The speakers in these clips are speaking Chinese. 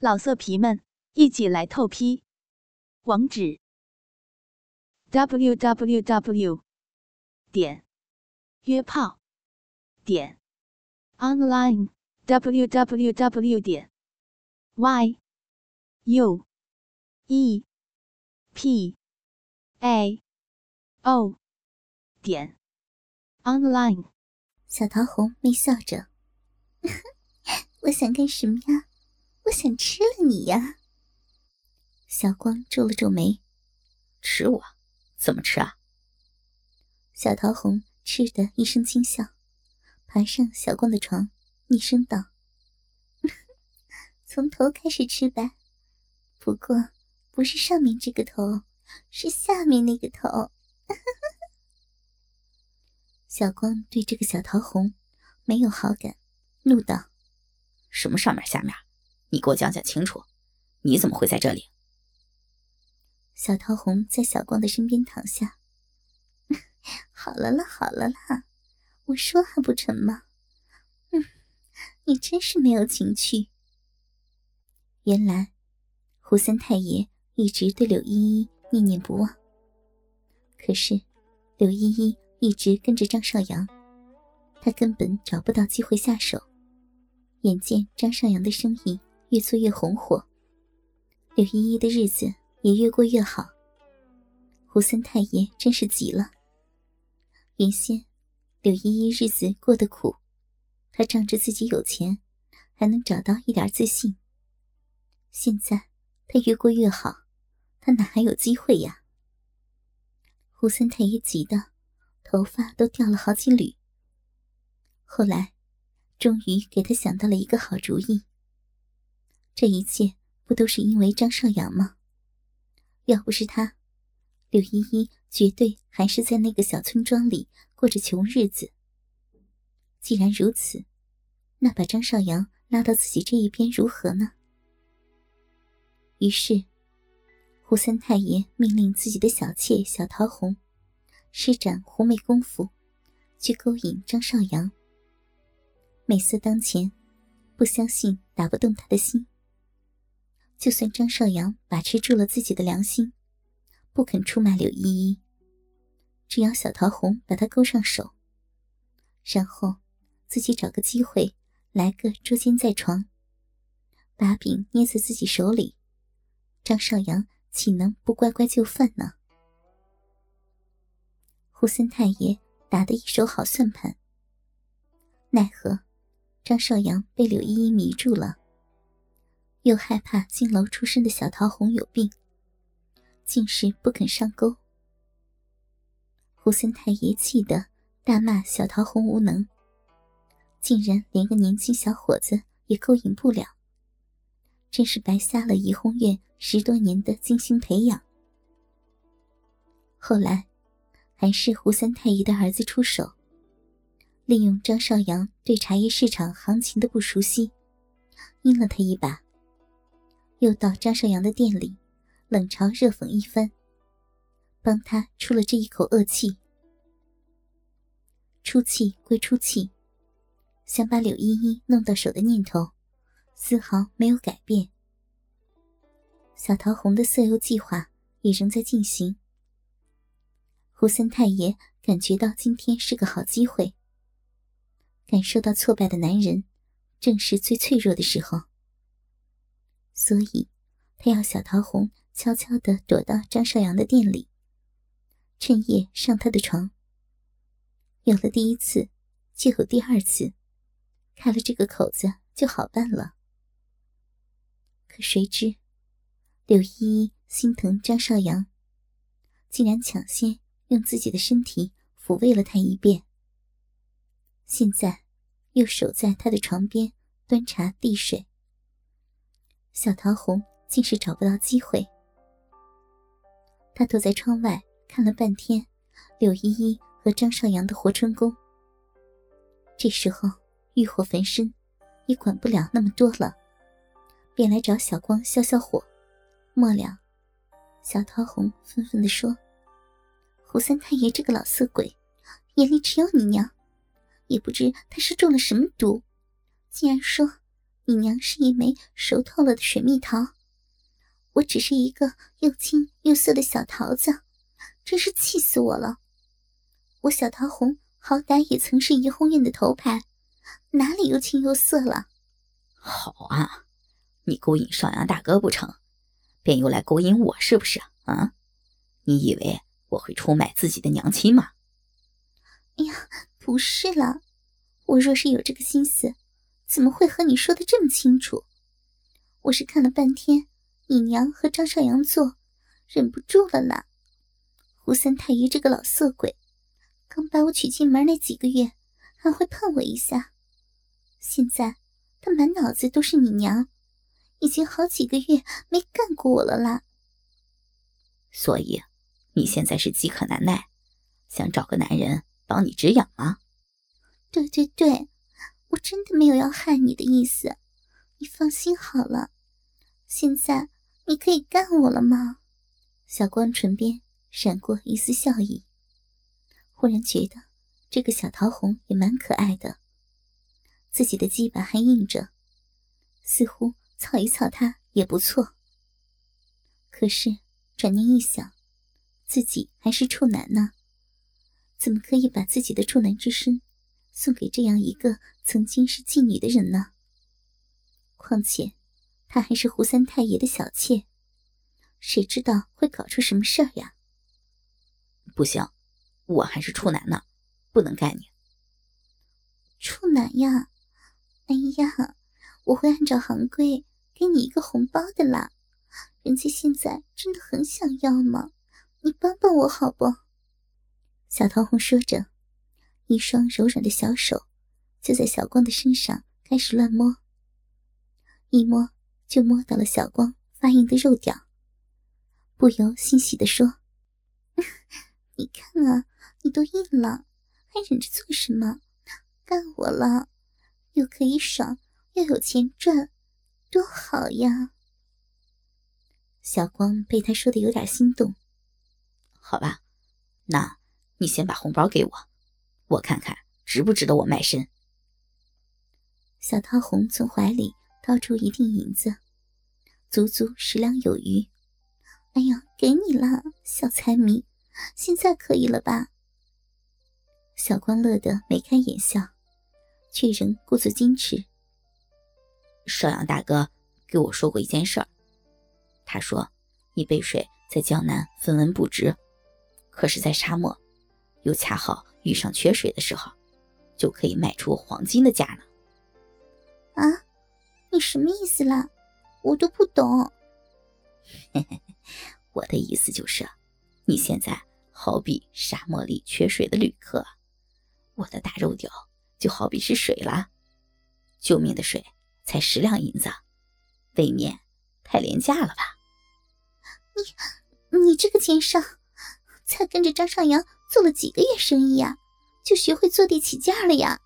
老色皮们，一起来透批！网址：w w w 点约炮点 online w w w 点 y u e p a o 点 online。小桃红微笑着：“ 我想干什么呀？”我想吃了你呀！小光皱了皱眉，吃我？怎么吃啊？小桃红吃的一声轻笑，爬上小光的床，厉声道：“ 从头开始吃吧，不过不是上面这个头，是下面那个头。” 小光对这个小桃红没有好感，怒道：“什么上面下面？”你给我讲讲清楚，你怎么会在这里？小桃红在小光的身边躺下。好了啦，好了啦，我说还不成吗？嗯，你真是没有情趣。原来胡三太爷一直对柳依依念念不忘，可是柳依依一直跟着张少阳，他根本找不到机会下手。眼见张少阳的生意，越做越红火，柳依依的日子也越过越好。胡三太爷真是急了。原先柳依依日子过得苦，他仗着自己有钱，还能找到一点自信。现在他越过越好，他哪还有机会呀？胡三太爷急得头发都掉了好几缕。后来，终于给他想到了一个好主意。这一切不都是因为张少阳吗？要不是他，柳依依绝对还是在那个小村庄里过着穷日子。既然如此，那把张少阳拉到自己这一边如何呢？于是，胡三太爷命令自己的小妾小桃红施展狐媚功夫，去勾引张少阳。美色当前，不相信打不动他的心。就算张少阳把持住了自己的良心，不肯出卖柳依依，只要小桃红把他勾上手，然后自己找个机会来个捉奸在床，把柄捏在自己手里，张少阳岂能不乖乖就范呢？胡三太爷打的一手好算盘，奈何张少阳被柳依依迷住了。又害怕金楼出身的小桃红有病，竟是不肯上钩。胡三太爷气得大骂小桃红无能，竟然连个年轻小伙子也勾引不了，真是白瞎了怡红院十多年的精心培养。后来，还是胡三太爷的儿子出手，利用张少阳对茶叶市场行情的不熟悉，阴了他一把。又到张少阳的店里，冷嘲热讽一番，帮他出了这一口恶气。出气归出气，想把柳依依弄到手的念头，丝毫没有改变。小桃红的色诱计划也仍在进行。胡三太爷感觉到今天是个好机会。感受到挫败的男人，正是最脆弱的时候。所以，他要小桃红悄悄地躲到张少阳的店里，趁夜上他的床。有了第一次，就有第二次，开了这个口子就好办了。可谁知，柳依依心疼张少阳，竟然抢先用自己的身体抚慰了他一遍。现在，又守在他的床边端茶递水。小桃红竟是找不到机会，他躲在窗外看了半天柳依依和张少阳的活春宫。这时候欲火焚身，也管不了那么多了，便来找小光消消火。末了，小桃红愤愤地说：“胡三太爷这个老色鬼，眼里只有你娘，也不知他是中了什么毒，竟然说。”你娘是一枚熟透了的水蜜桃，我只是一个又青又涩的小桃子，真是气死我了！我小桃红好歹也曾是怡红院的头牌，哪里又青又涩了？好啊，你勾引少阳大哥不成，便又来勾引我是不是啊？你以为我会出卖自己的娘亲吗？哎呀，不是了，我若是有这个心思。怎么会和你说的这么清楚？我是看了半天你娘和张少阳做，忍不住了啦。胡三太爷这个老色鬼，刚把我娶进门那几个月，还会碰我一下，现在他满脑子都是你娘，已经好几个月没干过我了啦。所以，你现在是饥渴难耐，想找个男人帮你止痒吗？对对对。我真的没有要害你的意思，你放心好了。现在你可以干我了吗？小光唇边闪过一丝笑意，忽然觉得这个小桃红也蛮可爱的，自己的鸡巴还硬着，似乎操一操它也不错。可是转念一想，自己还是处男呢，怎么可以把自己的处男之身？送给这样一个曾经是妓女的人呢？况且，她还是胡三太爷的小妾，谁知道会搞出什么事儿呀？不行，我还是处男呢，不能干你。处男呀？哎呀，我会按照行规给你一个红包的啦。人家现在真的很想要嘛？你帮帮我好不？小桃红说着。一双柔软的小手就在小光的身上开始乱摸，一摸就摸到了小光发硬的肉屌，不由欣喜地说：“ 你看啊，你都硬了，还忍着做什么？干我了，又可以爽，又有钱赚，多好呀！”小光被他说的有点心动。好吧，那你先把红包给我。我看看值不值得我卖身。小桃红从怀里掏出一锭银子，足足十两有余。哎呀，给你了，小财迷，现在可以了吧？小光乐得眉开眼笑，却仍故作矜持。少阳大哥给我说过一件事儿，他说你背水在江南分文不值，可是，在沙漠又恰好。遇上缺水的时候，就可以卖出黄金的价呢。啊，你什么意思啦？我都不懂。我的意思就是，你现在好比沙漠里缺水的旅客，我的大肉屌就好比是水啦。救命的水才十两银子，未免太廉价了吧？你，你这个奸商，才跟着张少阳。做了几个月生意呀，就学会坐地起价了呀。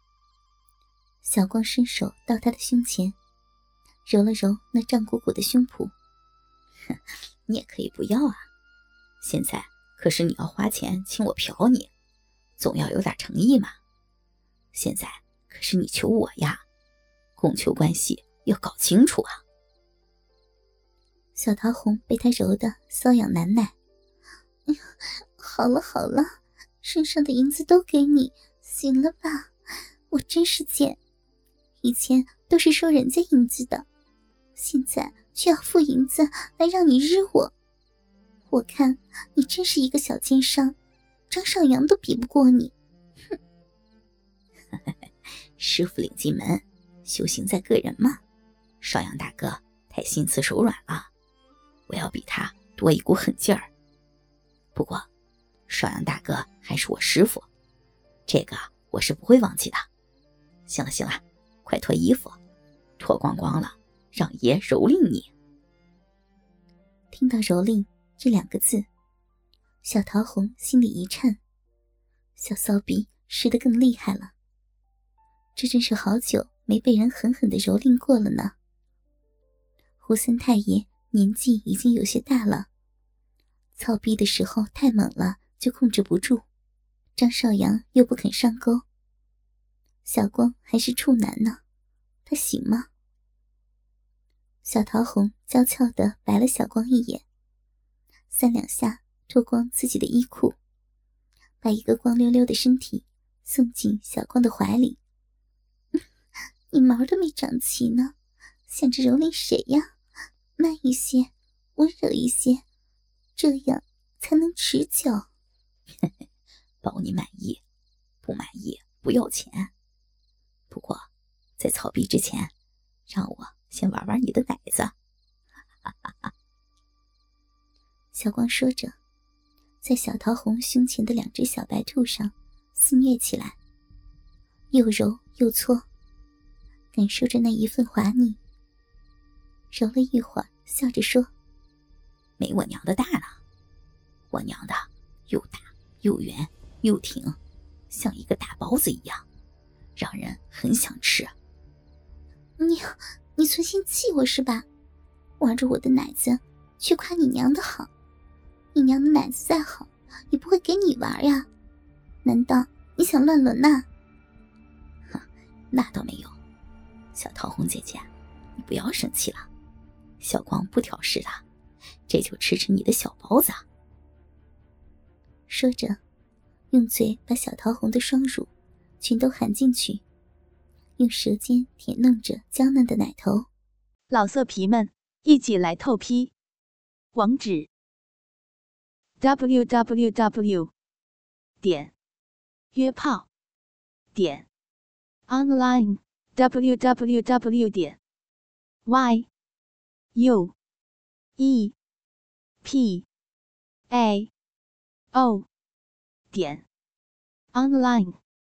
小光伸手到他的胸前，揉了揉那胀鼓鼓的胸脯。哼，你也可以不要啊。现在可是你要花钱请我嫖你，总要有点诚意嘛。现在可是你求我呀，供求关系要搞清楚啊。小桃红被他揉得瘙痒难耐。哎呀，好了好了。身上的银子都给你，行了吧？我真是贱，以前都是收人家银子的，现在却要付银子来让你日我。我看你真是一个小奸商，张少阳都比不过你。哼！师傅领进门，修行在个人嘛。少阳大哥太心慈手软了，我要比他多一股狠劲儿。不过。少阳大哥还是我师傅，这个我是不会忘记的。行了行了，快脱衣服，脱光光了，让爷蹂躏你。听到“蹂躏”这两个字，小桃红心里一颤，小骚逼湿得更厉害了。这真是好久没被人狠狠的蹂躏过了呢。胡三太爷年纪已经有些大了，操逼的时候太猛了。就控制不住，张少阳又不肯上钩。小光还是处男呢，他行吗？小桃红娇俏的白了小光一眼，三两下脱光自己的衣裤，把一个光溜溜的身体送进小光的怀里。你毛都没长齐呢，想着蹂躏谁呀？慢一些，温柔一些，这样才能持久。保你满意，不满意不要钱。不过，在草逼之前，让我先玩玩你的奶子。小光说着，在小桃红胸前的两只小白兔上肆虐起来，又揉又搓，感受着那一份滑腻。揉了一会儿，笑着说：“没我娘的大呢，我娘的又大又圆又挺，像一个大包子一样，让人很想吃。”你，你存心气我是吧？玩着我的奶子，却夸你娘的好。你娘的奶子再好，也不会给你玩呀。难道你想乱伦呐？哼，那倒没有。小桃红姐姐，你不要生气了。小光不挑食的，这就吃吃你的小包子。说着，用嘴把小桃红的双乳全都含进去，用舌尖舔弄着娇嫩的奶头。老色皮们，一起来透批！网址：w w w. 点约炮点 online w w w. 点 y。U E P A O 点 online。